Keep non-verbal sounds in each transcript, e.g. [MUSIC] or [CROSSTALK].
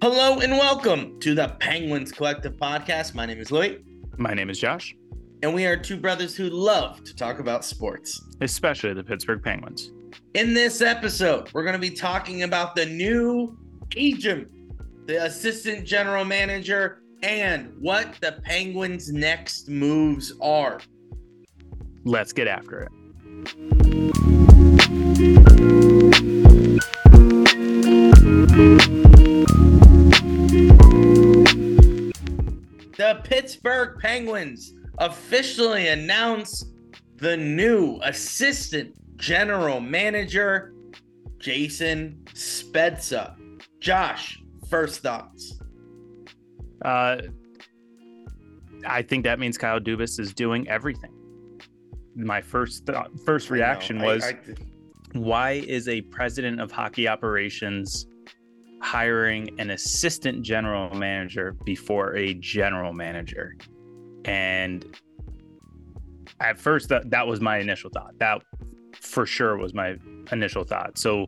Hello and welcome to the Penguins Collective Podcast. My name is Louis, My name is Josh, and we are two brothers who love to talk about sports. especially the Pittsburgh Penguins. In this episode, we're going to be talking about the new agent, the assistant general manager, and what the Penguins' next moves are. Let's get after it. The Pittsburgh Penguins officially announce the new assistant general manager, Jason Spezza. Josh, first thoughts. Uh, I think that means Kyle Dubas is doing everything. My first thought, first reaction I was, I- why is a president of hockey operations hiring an assistant general manager before a general manager? And at first, that, that was my initial thought. That for sure was my initial thought. So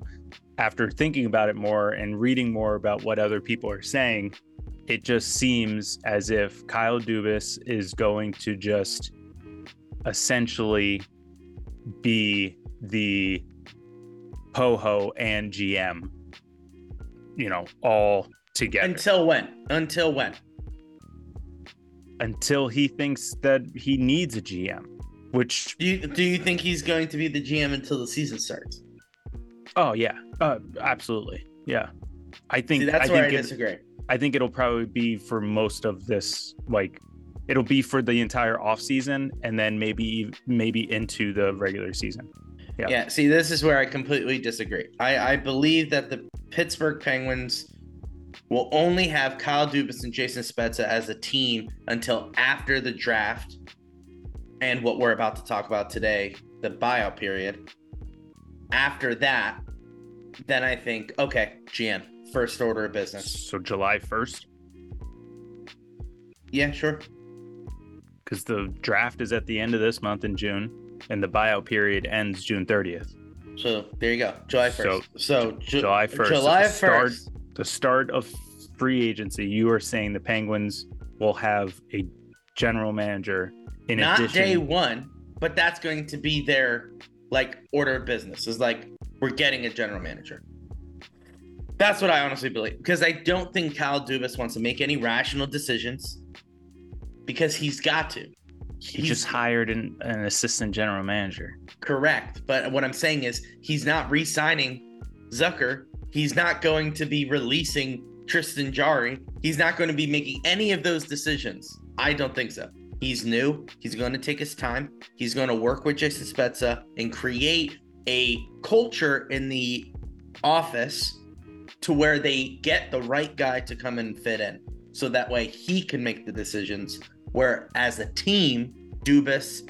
after thinking about it more and reading more about what other people are saying, it just seems as if Kyle Dubas is going to just essentially be the Poho and GM, you know, all together until when? Until when? until he thinks that he needs a GM, which, Do you do you think he's going to be the GM until the season starts? oh, yeah, uh, absolutely. Yeah. I think, See, that's I where I think, it, disagree. I think it'll probably be for most of this, like, it'll be for the entire off season and then maybe, maybe into the regular season. Yeah. Yeah. see, this is where I completely disagree. I, I believe that the Pittsburgh Penguins will only have Kyle Dubas and Jason Spezza as a team until after the draft and what we're about to talk about today, the buyout period. After that, then I think, okay, GM, first order of business. So July 1st, Yeah, sure. because the draft is at the end of this month in June and the buyout period ends June 30th. So there you go. July So, 1st. So, Ju- July 1st, July the start- 1st. The start of free agency, you are saying the Penguins will have a general manager in not addition. day one, but that's going to be their like order of business. Is like we're getting a general manager. That's what I honestly believe because I don't think Kyle Dubas wants to make any rational decisions because he's got to. he just hired an, an assistant general manager. correct, but what I'm saying is he's not re-signing Zucker. He's not going to be releasing Tristan Jarry. He's not going to be making any of those decisions. I don't think so. He's new. He's going to take his time. He's going to work with Jason Spezza and create a culture in the office to where they get the right guy to come and fit in. So that way he can make the decisions. Where as a team, Dubas,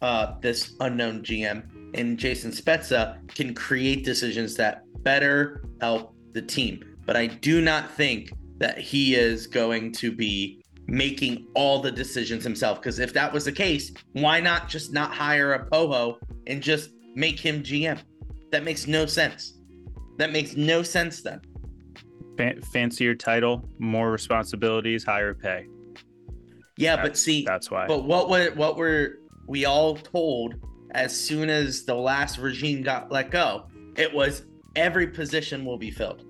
uh, this unknown GM, and Jason Spezza can create decisions that better help the team. But I do not think that he is going to be making all the decisions himself. Because if that was the case, why not just not hire a Poho and just make him GM? That makes no sense. That makes no sense then. Fan- fancier title, more responsibilities, higher pay. Yeah, but see, That's why. But what were what were we all told as soon as the last regime got let go? It was every position will be filled.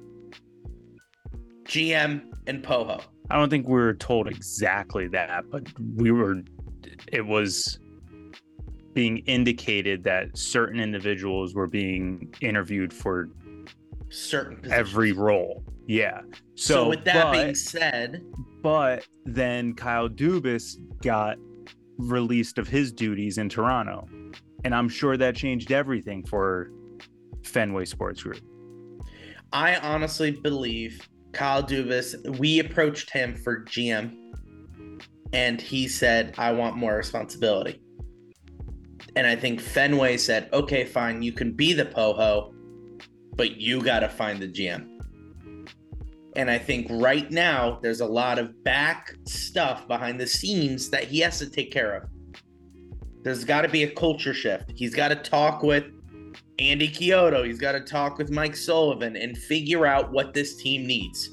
GM and Poho. I don't think we were told exactly that, but we were. It was being indicated that certain individuals were being interviewed for Certain positions. every role. Yeah. So, So, with that but, being said, but then Kyle Dubas got released of his duties in Toronto, and I'm sure that changed everything for Fenway Sports Group. I honestly believe Kyle Dubas, we approached him for GM and he said, I want more responsibility. And I think Fenway said, okay, fine, you can be the Poho, but you got to find the GM. And I think right now there's a lot of back stuff behind the scenes that he has to take care of. There's got to be a culture shift. He's got to talk with Andy Chiodo. He's got to talk with Mike Sullivan and figure out what this team needs.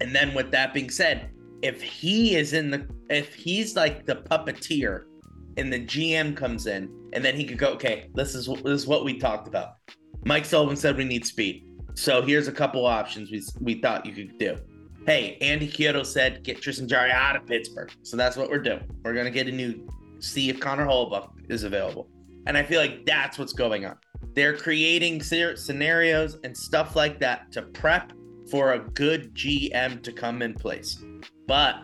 And then, with that being said, if he is in the, if he's like the puppeteer, and the GM comes in, and then he could go, okay, this is this is what we talked about. Mike Sullivan said we need speed, so here's a couple options we we thought you could do. Hey, Andy Chiodo said get Tristan Jarry out of Pittsburgh, so that's what we're doing. We're gonna get a new, see if Connor Hellebuyck is available, and I feel like that's what's going on. They're creating scenarios and stuff like that to prep for a good GM to come in place. But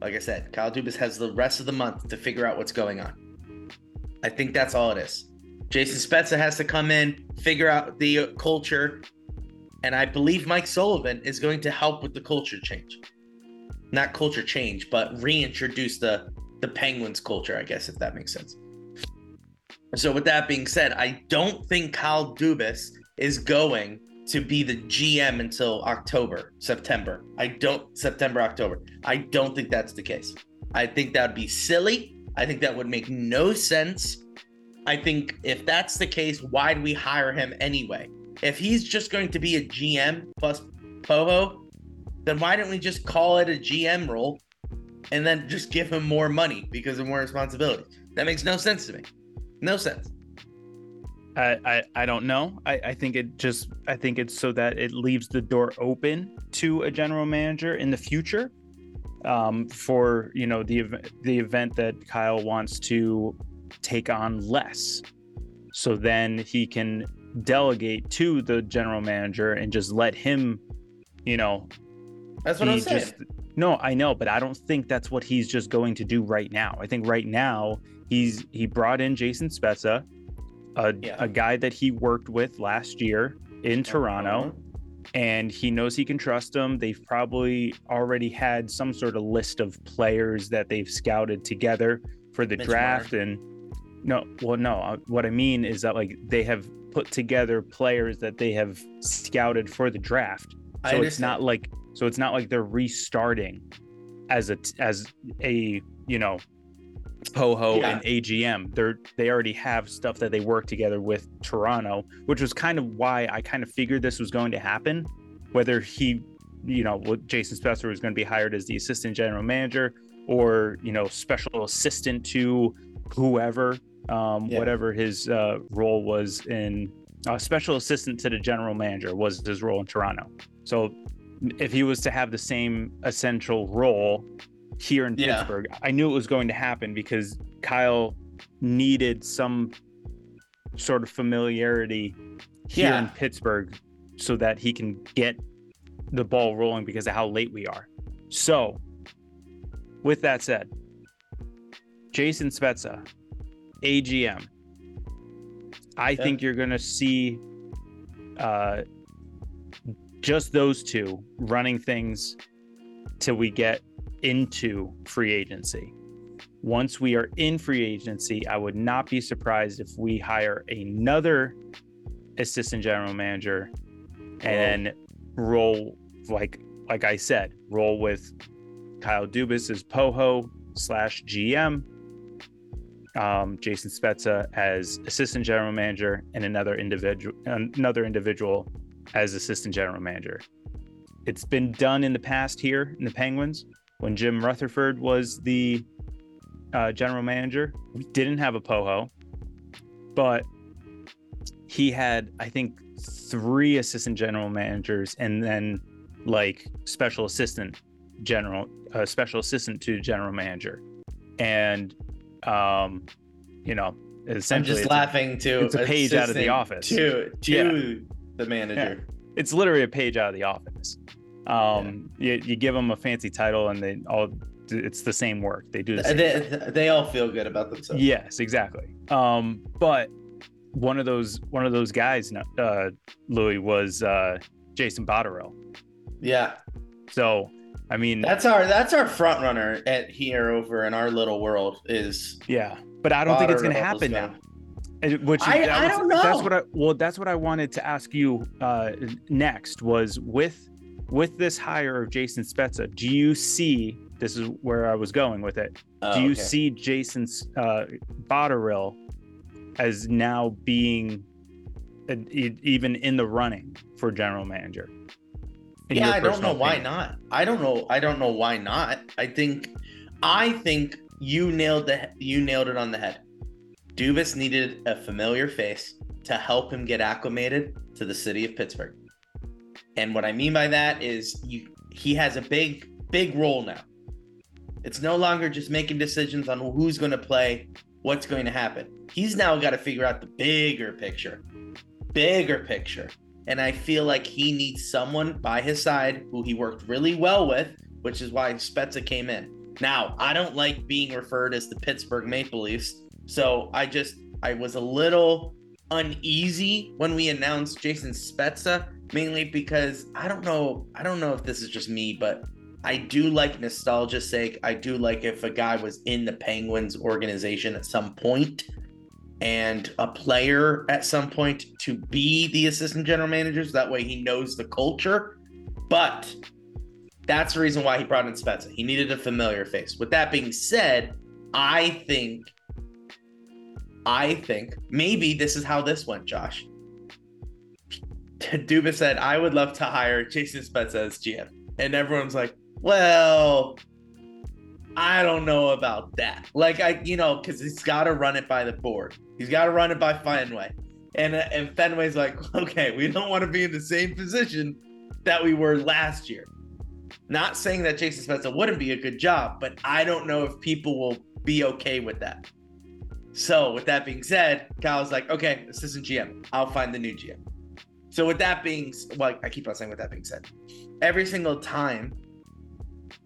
like I said, Kyle Dubas has the rest of the month to figure out what's going on. I think that's all it is. Jason Spezza has to come in, figure out the culture, and I believe Mike Sullivan is going to help with the culture change. Not culture change, but reintroduce the the Penguins culture, I guess, if that makes sense. So, with that being said, I don't think Kyle Dubas is going to be the GM until October, September. I don't September, October. I don't think that's the case. I think that would be silly. I think that would make no sense. I think if that's the case, why do we hire him anyway? If he's just going to be a GM plus Poho, then why don't we just call it a GM role and then just give him more money because of more responsibility? That makes no sense to me. No sense. I, I, I don't know. I, I think it just I think it's so that it leaves the door open to a general manager in the future um, for you know the the event that Kyle wants to take on less. So then he can delegate to the general manager and just let him, you know. That's what I'm saying. Just, no, I know, but I don't think that's what he's just going to do right now. I think right now he's he brought in Jason Spezza a, yeah. a guy that he worked with last year in Toronto. Uh-huh. And he knows he can trust him. They've probably already had some sort of list of players that they've scouted together for the Mitch draft. And no, well, no, uh, what I mean is that like they have put together players that they have scouted for the draft. So it's not like so it's not like they're restarting as a as a you know Poho yeah. and AGM. They're they already have stuff that they work together with Toronto, which was kind of why I kind of figured this was going to happen. Whether he, you know, Jason Spezza was going to be hired as the assistant general manager or you know special assistant to whoever, um, yeah. whatever his uh, role was in. Uh, special assistant to the general manager was his role in Toronto. So if he was to have the same essential role here in yeah. Pittsburgh. I knew it was going to happen because Kyle needed some sort of familiarity here yeah. in Pittsburgh so that he can get the ball rolling because of how late we are. So, with that said, Jason Spezza, AGM. I yeah. think you're going to see uh, just those two running things till we get into free agency. Once we are in free agency, I would not be surprised if we hire another assistant general manager and roll like like I said, roll with Kyle Dubas as Poho slash GM, um, Jason Spezza as assistant general manager, and another individual another individual as assistant general manager. It's been done in the past here in the Penguins when Jim Rutherford was the uh, general manager. We didn't have a Poho, but he had, I think, three assistant general managers and then like special assistant general, uh, special assistant to general manager. And, um, you know, essentially, I'm just laughing to it's a page out of the office to to yeah. the manager. Yeah. It's literally a page out of the office. Um, yeah. you, you give them a fancy title and they all it's the same work. They do the same they, they all feel good about themselves. Yes, exactly. Um, but one of those one of those guys, uh, Louis was uh, Jason Botterill. Yeah. So, I mean, that's our that's our front runner at here over in our little world is. Yeah, but I don't think it's going to happen now. Which I, I don't know. That's what I well. That's what I wanted to ask you uh, next. Was with with this hire of Jason Spezza, do you see this is where I was going with it? Oh, Do you okay. see Jason uh, Botterill as now being uh, even in the running for general manager? Yeah, I don't know personal why not. I don't know. I don't know why not. I think, I think you nailed the you nailed it on the head. Dubas needed a familiar face to help him get acclimated to the city of Pittsburgh. And what I mean by that is you he has a big big role now. It's no longer just making decisions on who's going to play, what's going to happen. He's now got to figure out the bigger picture. Bigger picture. And I feel like he needs someone by his side who he worked really well with, which is why Spezza came in. Now, I don't like being referred as the Pittsburgh Maple Leafs. So I just, I was a little uneasy when we announced Jason Spezza, mainly because I don't know, I don't know if this is just me, but I do like nostalgia's sake. I do like if a guy was in the Penguins organization at some point and a player at some point to be the assistant general manager. So that way he knows the culture. But that's the reason why he brought in Spezza. He needed a familiar face. With that being said, I think, I think maybe this is how this went, Josh. [LAUGHS] Duba said, I would love to hire Jason Spezza as GM. And everyone's like, well, I don't know about that. Like I, you know, because he's got to run it by the board. He's got to run it by Fenway, and uh, and Fenway's like, [LAUGHS] okay, we don't want to be in the same position that we were last year. Not saying that Jason Spezza wouldn't be a good job, but I don't know if people will be okay with that. So with that being said, Kyle's like, okay, assistant GM, I'll find the new GM. So with that being, well, I keep on saying with that being said, every single time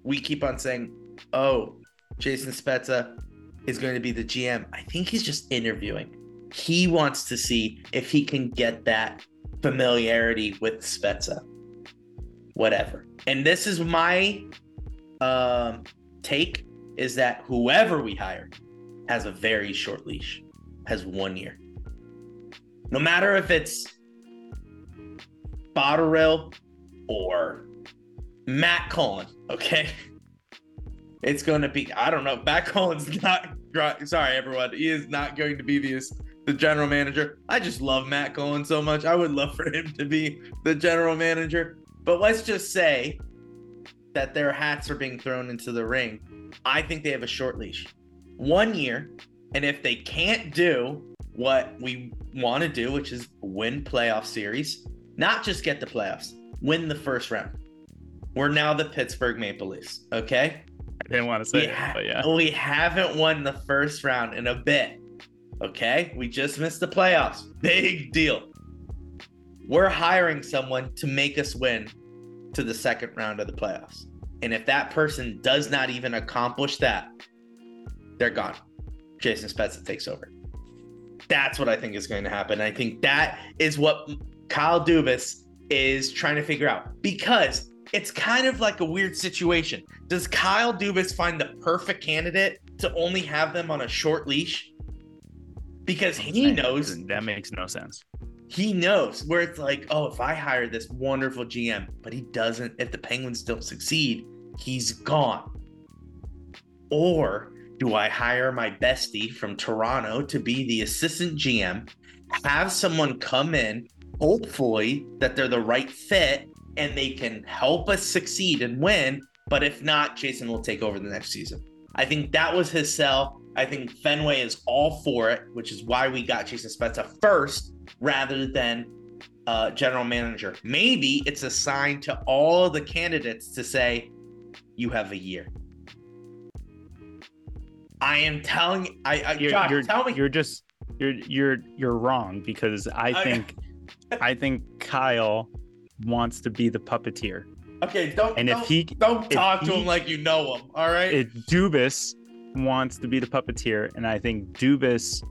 we keep on saying, oh, Jason Spezza is going to be the GM. I think he's just interviewing. He wants to see if he can get that familiarity with Spezza. Whatever. And this is my um, take is that whoever we hire has a very short leash, has one year. No matter if it's Botterill or Matt Cullen, okay? It's going to be, I don't know. Matt Cullen's not, sorry, everyone. He is not going to be the, the general manager. I just love Matt Cullen so much. I would love for him to be the general manager. But let's just say that their hats are being thrown into the ring. I think they have a short leash. One year. And if they can't do what we want to do, which is win playoff series, not just get the playoffs, win the first round. We're now the Pittsburgh Maple Leafs. Okay. Didn't want to say it, ha- but yeah. we haven't won the first round in a bit. Okay. We just missed the playoffs. Big deal. We're hiring someone to make us win to the second round of the playoffs. And if that person does not even accomplish that, they're gone. Jason Spezza takes over. That's what I think is going to happen. I think that is what Kyle Dubas is trying to figure out because it's kind of like a weird situation. Does Kyle Dubas find the perfect candidate to only have them on a short leash? Because he knows that makes no sense. he knows where it's like, oh, if I hire this wonderful GM, but he doesn't, if the Penguins don't succeed, he's gone. Or do I hire my bestie from Toronto to be the assistant GM, have someone come in, hopefully that they're the right fit and they can help us succeed and win. But if not, Jason will take over the next season. I think that was his sell. I think Fenway is all for it, which is why we got Jason Spezza first rather than uh, general manager. Maybe it's a sign to all the candidates to say, you have a year. I am telling I, I You're, Josh, you're, tell me you're just you're you're you're wrong because I Okay. think I think Kyle wants to be the puppeteer. okay, don't And if don't, he don't if talk to he- him like you know him, all right? it, Dubas wants to be the puppeteer, and I think Dubas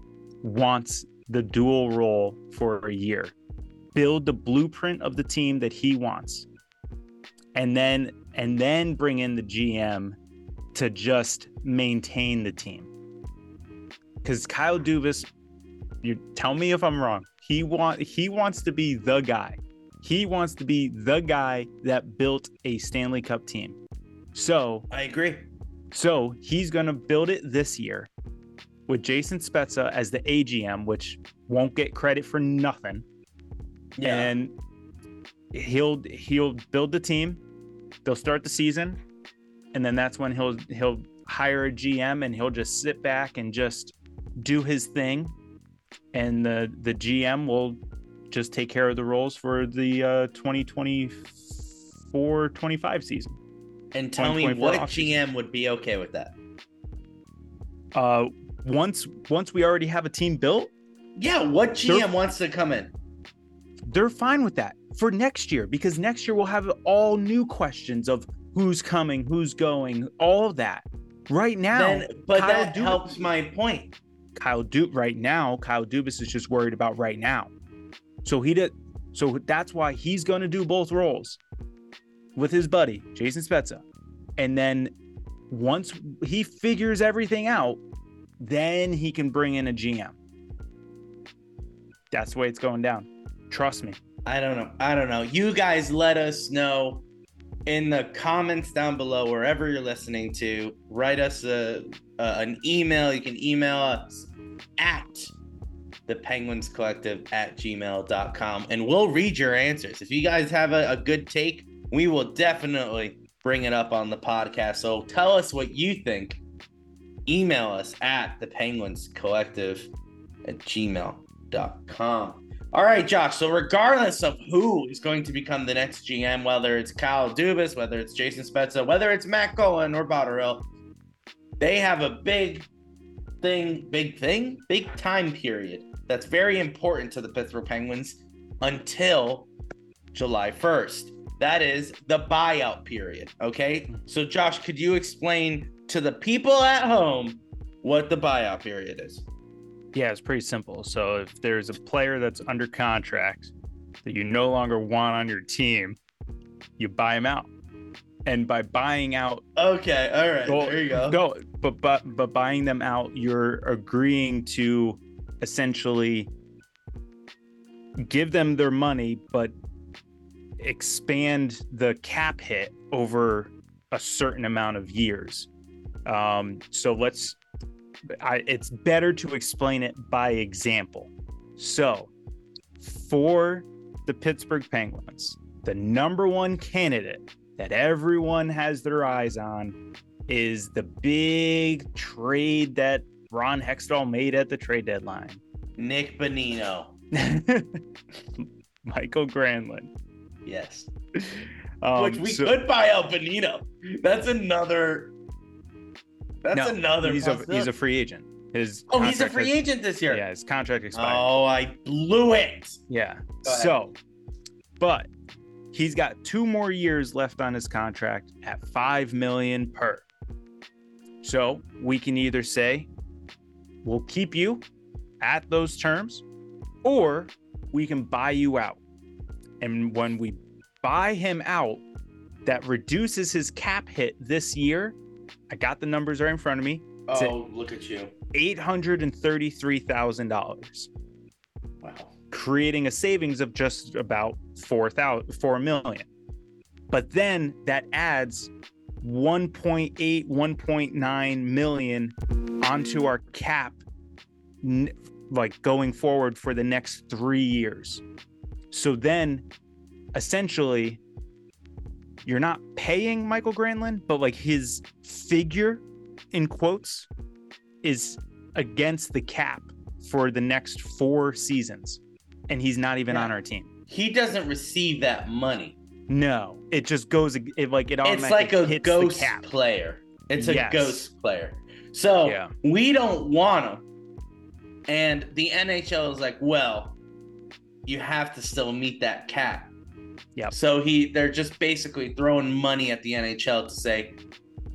wants the dual role for a year. Build the blueprint of the team that he wants, and then and then bring in the GM to just maintain the team. Because Kyle Dubas, you tell me if I'm wrong. He want he wants to be the guy. He wants to be the guy that built a Stanley Cup team. So I agree. So he's going to build it this year with Jason Spezza as the AGM, which won't get credit for nothing. Yeah. And he'll he'll build the team. They'll start the season, and then that's when he'll he'll hire a GM and he'll just sit back and just do his thing, and the the GM will just take care of the roles for the uh, 2024-25 season. and tell me 2024 what. GM would be okay with that. Uh, once once we already have a team built, Yeah, what GM They're- wants to come in? they're fine with that for next year because next year we'll have all new questions of who's coming, who's going, all of that. Right now, Then, but Kyle that Dubas- helps my point. Kyle Du right now, Kyle Dubas is just worried about right now. So he did so that's why he's gonna do both roles with his buddy, Jason Spezza. And then once he figures everything out, then he can bring in a GM. That's the way it's going down. Trust me. I don't know. I don't know. You guys let us know in the comments down below, wherever you're listening to. Write us a, a- an email. You can email us at the penguins collective at gmail.com and we'll read your answers. If you guys have a, a good take, we will definitely bring it up on the podcast. So tell us what you think. Email us at the penguins collective at gmail.com. All right, Josh. So, regardless of who is going to become the next GM, whether it's Kyle Dubas, whether it's Jason Spezza, whether it's Matt Cullen or Botterill, they have a big thing, big thing, big time period that's very important to the Pittsburgh Penguins until July 1st. That is the buyout period. Okay. So, Josh, could you explain to the people at home what the buyout period is? Yeah, it's pretty simple. So if there's a player that's under contract that you no longer want on your team, you buy him out. And by buying out, Okay. All right. well, there you go. No, but but but buying them out, you're agreeing to essentially give them their money, but expand the cap hit over a certain amount of years. Um, so let's. I, it's better to explain it by example. So, for the Pittsburgh Penguins, the number one candidate that everyone has their eyes on is the big trade that Ron Hextall made at the trade deadline. Nick Bonino. [LAUGHS] Michael Granlund. Yes. Um, Which we so- could buy out Bonino. That's another. That's no, another. He's a, he's a free agent. His oh, he's a free has- agent this year. Yeah, his contract expired. Oh, I blew it. Yeah. So, but he's got two more years left on his contract at five million per. So we can either say we'll keep you at those terms, or we can buy you out. And when we buy him out, that reduces his cap hit this year. I got the numbers right in front of me. Oh, look at you. Eight hundred and thirty-three thousand dollars. Wow. creating a savings of just about 4,000 4 million. But then that adds 1.8 1.9 million onto our cap n- like going forward for the next 3 years. So then essentially you're not paying Michael Granlund, but like his figure in quotes is against the cap for the next 4 seasons and he's not even Yeah. on our team. He doesn't receive that money. No, it just goes it like it It's like a ghost player. It's a Yes. ghost player. So Yeah. we don't want him. And the NHL is like, well, you have to still meet that cap. Yeah. So he they're just basically throwing money at the NHL to say,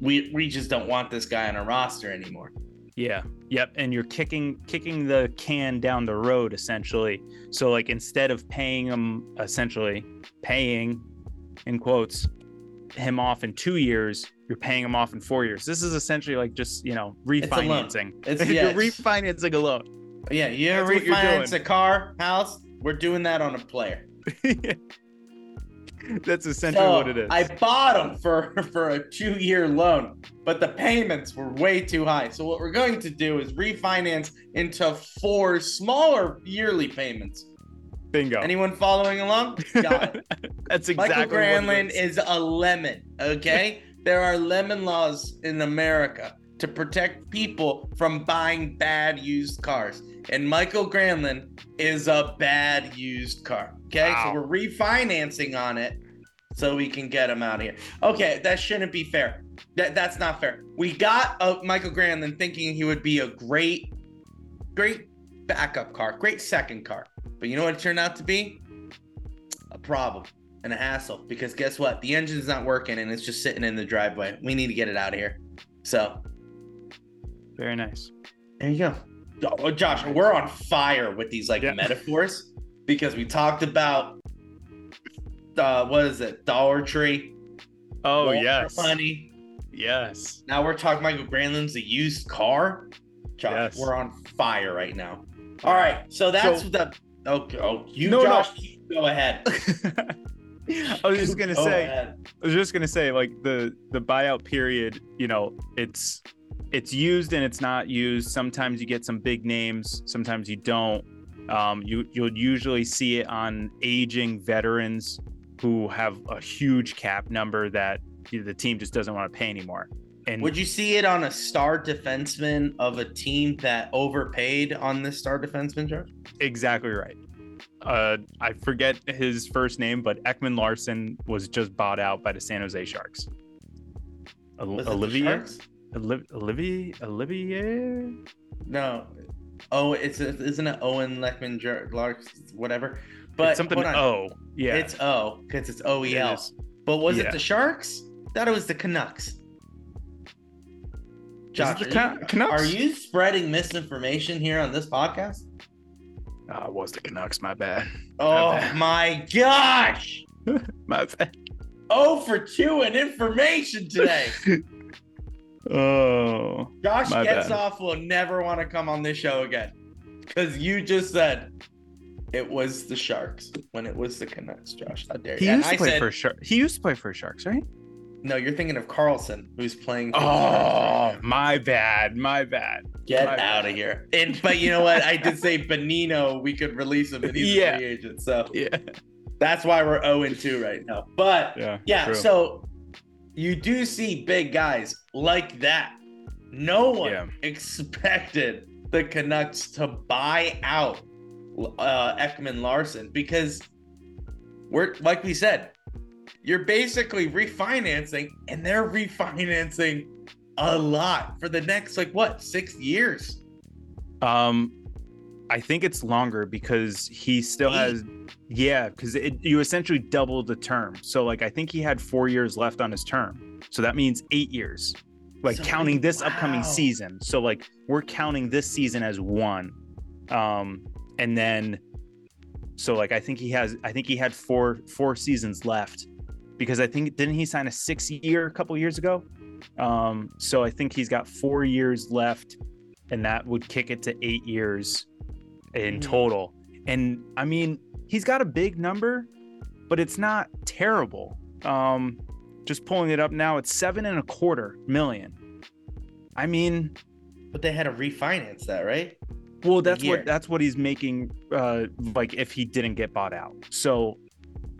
we we just don't want this guy on our roster anymore. Yeah. Yep. And you're kicking kicking the can down the road essentially. So like instead of paying him essentially paying in quotes him off in two years, you're paying them off in four years. This is essentially like just you know refinancing. It's- [LAUGHS] you're yeah, refinancing a loan. Yeah, you refinance a car, house. We're doing that on a player. [LAUGHS] That's essentially So what it is. I bought them for [LAUGHS] for a two year loan, but the payments were way too high. So what we're going to do is refinance into four smaller yearly payments. Bingo. Anyone following along? Got it. That's exactly Michael what it Granlund is. is a lemon. Okay, there are lemon laws in America to protect people from buying bad used cars, and Michael Granlund is a bad used car. Okay, Wow. so we're refinancing on it so we can get him out of here. Okay, that shouldn't be fair. That that's not fair. We got uh, Michael Granlund thinking he would be a great, great backup car, great second car. But you know what it turned out to be? A problem and a hassle. Because guess what? The engine's not working and it's just sitting in the driveway. We need to get it out of here. So Very nice. there you go. Oh, Josh, we're on fire with these like Yeah. [LAUGHS] metaphors because we talked about uh what is it? Dollar Tree. Oh Walmart yes. Money. Yes. Now we're talking Michael Granlund's a used car. Josh, Yes. we're on fire right now. All right, so that's So- the okay. Oh, you No, no. Josh, you go ahead. [LAUGHS] I was just gonna [LAUGHS] say ahead. I was just gonna say, like the the buyout period, you know, it's it's used and it's not used. Sometimes you get some big names, sometimes you don't. Um, you you'll usually see it on aging veterans who have a huge cap number that the team just doesn't want to pay anymore. And Would you see it on a star defenseman of a team that overpaid on this star defenseman, Josh? exactly right. Uh, I forget his first name, but Ekman-Larsson was just bought out by the San Jose Sharks. Ol- Was it the Olivier, Sharks? Oliv- Olivier, Olivier. No. Oh, it's isn't it Owen Leckman Jer- Larks, whatever. But it's something. O. Oh, yeah. It's O because it's O E It L. is. But was it the Sharks? Thought it was the Canucks. Josh, the Can- Canucks? are you spreading misinformation here on this podcast? Ah, it was the Canucks. My bad. Oh bad. [LAUGHS] my gosh! My bad. Oh for two in information today. [LAUGHS] Oh, Josh My gets bad. off will never want to come on this show again. Because you just said it was the Sharks when it was the Canucks, Josh. How dare you? he And used to I play said, for Sharks. He used to play for Sharks, right? No, you're thinking of Karlsson, who's playing for the Sharks right Oh, my bad. My bad. Get my out bad. of here. And but you know what? I did say [LAUGHS] Bonino, we could release him and he's Yeah. a free agent. So Yeah. that's why we're 0 and 2 right now. But Yeah. Yeah, so you do see big guys like that. No one Yeah. expected the Canucks to buy out uh, Ekman-Larsson because we're like we said, you're basically refinancing, and they're refinancing a lot for the next like what six years. Um, I think it's longer because he still Eight? has. Yeah, because you essentially double the term. So like, I think he had four years left on his term. So that means eight years. Like So, counting like, this upcoming season. So like, we're counting this season as one. Um, and then, so like, I think he has. I think he had four four seasons left, because I think didn't he sign a six year a couple years ago? Um, so I think he's got four years left, and that would kick it to eight years in Mhm. total. And I mean, he's got a big number, but it's not terrible. Um, just pulling it up now, it's seven and a quarter million. I mean, But they had to refinance that, right? well, that's what that's what he's making. Uh, like if he didn't get bought out. So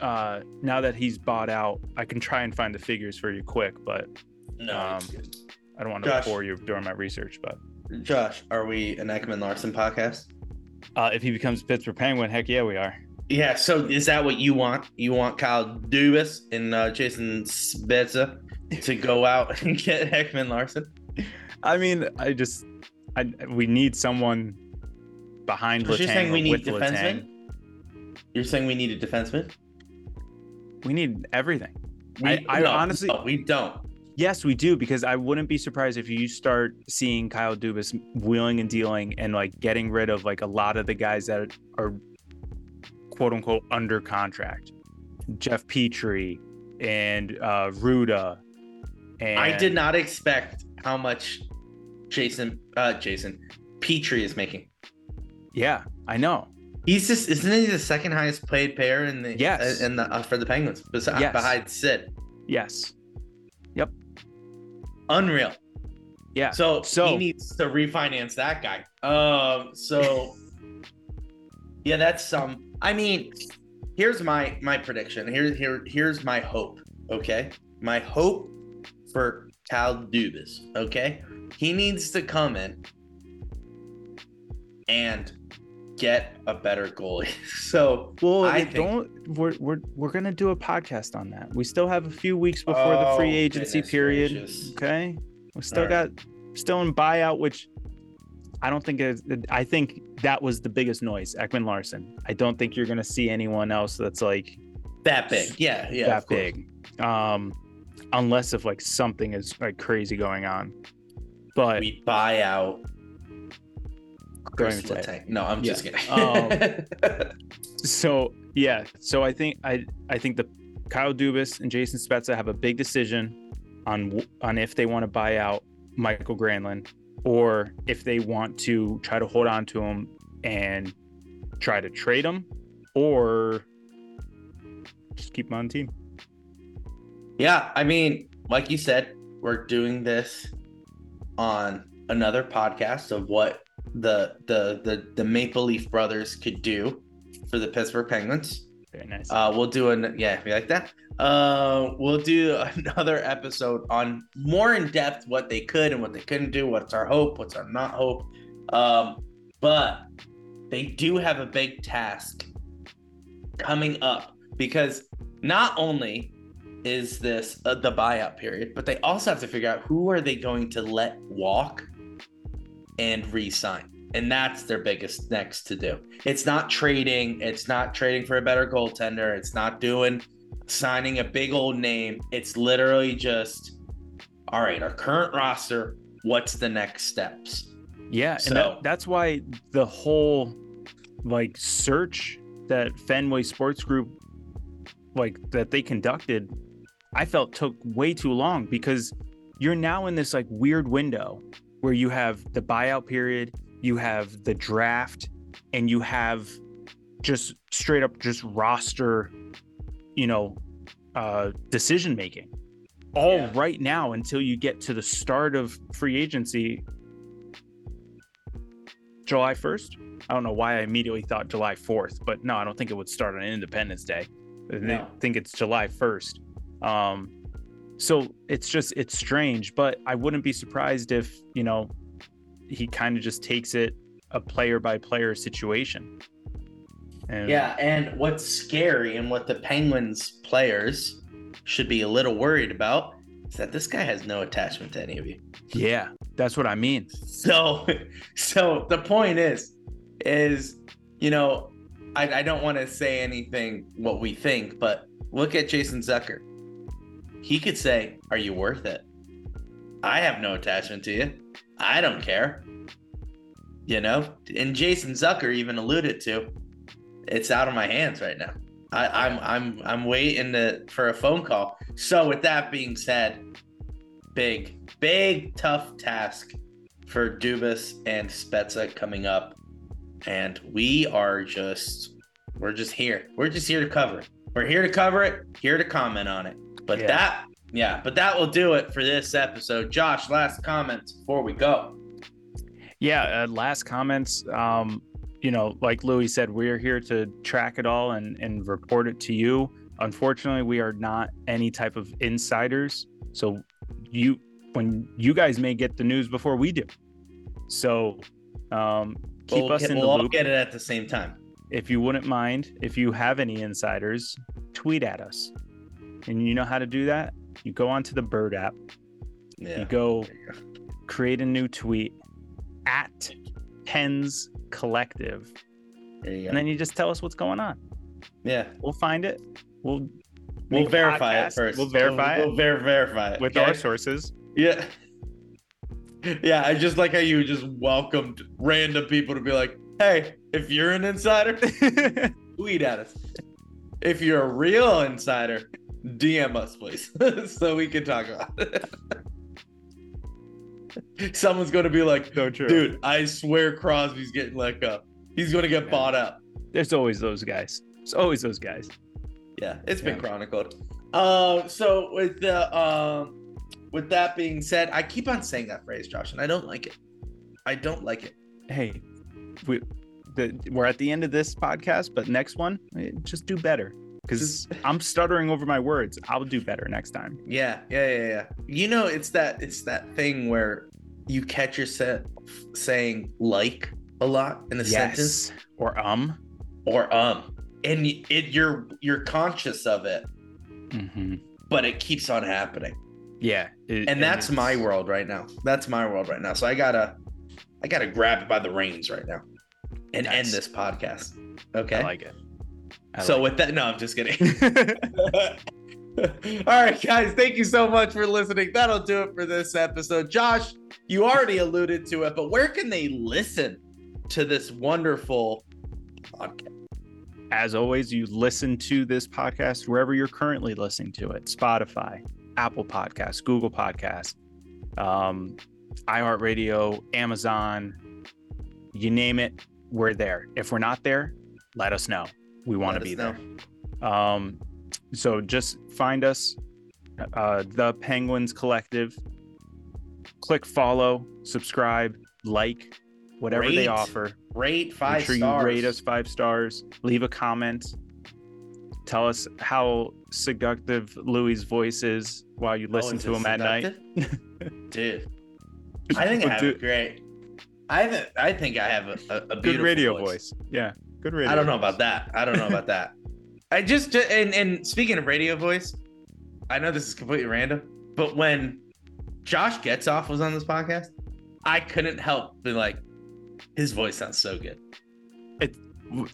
uh, now that he's bought out, I can try and find the figures for you quick, but No. Um. I don't want to Josh. bore you during my research. But Josh, are we an Ekman-Larsson podcast? uh, if he becomes Pittsburgh Penguin, heck yeah, we are. Yeah, so is that what you want? You want Kyle Dubas and uh, Jason Spezza to go out [LAUGHS] and get Ekman Larson? I mean, I just, I we need someone behind So you're Letang saying we need with Letang. defensemen? You're saying we need a defenseman? We need everything. We, I- I honestly- no, we don't. Yes, we do because I wouldn't be surprised if you start seeing Kyle Dubas wheeling and dealing and like getting rid of like a lot of the guys that are quote unquote under contract. Jeff Petry and uh Ruda. And I did not expect how much Jason, uh, Jason Petry is making. Yeah, I know. He's just isn't he the second highest paid player in the Yes. uh, in the uh, for the Penguins besides Yes. behind Sid. Yes. Yep. Unreal. Yeah. So, So- he needs to refinance that guy. Um. So [LAUGHS] yeah, that's some. I mean, here's my my prediction. Here here here's my hope. Okay, my hope for Cal Dubas. Okay, he needs to come in and get a better goalie. [LAUGHS] So Well, I think- don't. We're we're we're gonna do a podcast on that. We still have a few weeks before the free Oh, agency period. gracious. Okay, we still All got right. still in buyout, which I don't think is. I think that was the biggest noise. Ekman-Larsson. I don't think you're gonna see anyone else that's like that big. Yeah, yeah. that big, um, unless if like something is like crazy going on. But We buy out. Don't Chris even say No, I'm just Yeah. kidding. Um, [LAUGHS] so yeah, so I think I I think the Kyle Dubas and Jason Spezza have a big decision on on if they want to buy out Michael Granlund or if they want to try to hold on to him and try to trade him or just keep him on the team. Yeah, I mean, like you said, we're doing this on another podcast of what the the the, the Maple Leaf brothers could do for the Pittsburgh Penguins. Very nice. Uh, we'll do an yeah, you like that. Uh, we'll do [LAUGHS] another episode on more in depth what they could and what they couldn't do. What's our hope? What's our not hope? Um, but they do have a big task coming up because not only is this uh, the buyout period, but they also have to figure out who are they going to let walk and re-sign. And that's their biggest next to do. It's not trading, it's not trading for a better goaltender, it's not doing signing a big old name. It's literally just all right, our current roster, what's the next steps? Yeah, and So- that, that's why the whole like search that Fenway Sports Group like that they conducted, I felt took way too long because you're now in this like weird window where you have the buyout period, you have the draft, and you have just straight up just roster, you know, uh decision making. All right Yeah. now until you get to the start of free agency July 1st. I don't know why I immediately thought July 4th, but no, I don't think it would start on Independence Day. I think it's July 1st. Um, so it's just, it's strange, but I wouldn't be surprised if, you know, he kind of just takes it a player by player situation. And Yeah, and what's scary and what the Penguins players should be a little worried about is that this guy has no attachment to any of you. Yeah, that's what I mean. So, so the point is, is you know, I, I don't want to say anything what we think, but look at Jason Zucker. He could say, "Are you worth it?" I have no attachment to you. I don't care. You know, and Jason Zucker even alluded to, it's out of my hands right now. I, I'm I'm I'm waiting to, for a phone call. So with that being said, big big tough task for Dubas and Spezza coming up, and we are just we're just here. We're just here to cover it. We're here to cover it. Here to comment on it. But Yeah. that yeah, but that will do it for this episode. Josh, last comments before we go. Yeah, uh, last comments. Um, you know, like Louis said, we're here to track it all and and report it to you. Unfortunately, we are not any type of insiders, so you when you guys may get the news before we do. So um, keep we'll us in we'll the all loop. get it at the same time. If you wouldn't mind, if you have any insiders, tweet at us. And you know how to do that? You go onto the Bird app. Yeah. You go There you go. create a new tweet at Pens Collective. There you go. and then you just tell us what's going on. yeah. We'll find it. We'll We'll verify it first. We'll verify it. We'll, ver- verify it with okay? our sources. Yeah. Yeah, I just like how you just welcomed random people to be like, hey, if you're an insider, [LAUGHS] tweet at us. If you're a real insider, DM us, please, [LAUGHS] so we can talk about it. [LAUGHS] Someone's going to be like, so true. dude, I swear Crosby's getting let go. He's going to get Yeah. bought out. There's always those guys. There's always those guys. Yeah, it's been chronicled. Um, so with the um, with that being said, I keep on saying that phrase, Josh, and I don't like it. I don't like it. Hey, we the, we're at the end of this podcast, but next one, eh, just do better. Because [LAUGHS] I'm stuttering over my words. I'll do better next time. Yeah, yeah, yeah, yeah. You know, it's that it's that thing where you catch yourself saying like a lot in a sentence Or um. or um, and it you're you're conscious of it, hmm but it keeps on happening. Yeah. it- and that's my world right now. That's my world right now. So I gotta, I gotta grab it by the reins right now, and end this podcast. Okay. I like it. I so like with that, no, I'm just kidding. [LAUGHS] All right, guys, thank you so much for listening. That'll do it for this episode. Josh, you already alluded to it, but where can they listen to this wonderful podcast? As always, you listen to this podcast wherever you're currently listening to it Spotify, Apple Podcasts, Google Podcasts, um, iHeartRadio, Amazon, you name it, we're there. If we're not there, let us know. We want to be there. Um, so just find us, uh, the Penguins Collective. Click follow, subscribe, like, whatever they offer. Rate five Make sure stars. you rate us five stars. Leave a comment. Tell us how seductive Louie's voice is while you Oh, listen is to him at night. seductive? [LAUGHS] Dude, I think I have Dude, great. I have. A, I think I have a, a, a good radio voice. Yeah, good radio. I don't know about that. I don't know about that. [LAUGHS] I just ju- and and speaking of radio voice, I know this is completely random, but when Josh Getzoff was on this podcast, I couldn't help but like his voice sounds so good It,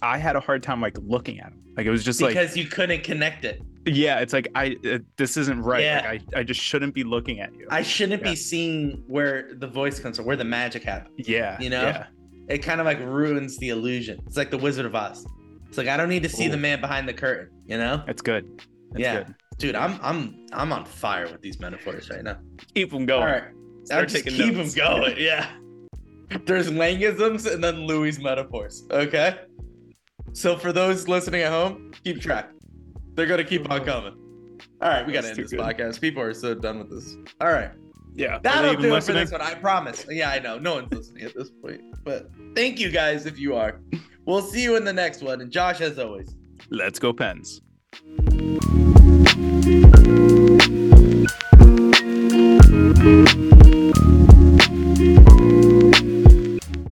I had a hard time like looking at him. Like it was just like, because you couldn't connect it. yeah, it's like I uh, this isn't right. Yeah. Like, I I just shouldn't be looking at you. I shouldn't Yeah. be seeing where the voice comes from, where the magic happens. yeah, you know? Yeah. It kind of like ruins the illusion. It's like the Wizard of Oz. It's like I don't need to see Ooh. the man behind the curtain. You know, That's good. That's Yeah. good. dude, I'm I'm I'm on fire with these metaphors right now. Keep them going. All right. Start I'll just keep notes. them going. Yeah. There's Langisms and then Louie metaphors. Okay. So for those listening at home, keep track. They're gonna keep on coming. All right, we gotta That's end this good. podcast. People are so done with this. All right, Yeah. That'll do it for this one. I promise. Yeah, I know. No one's listening at this point, but thank you guys if you are. We'll see you in the next one. And Josh, as always. Let's go, Pens. Thank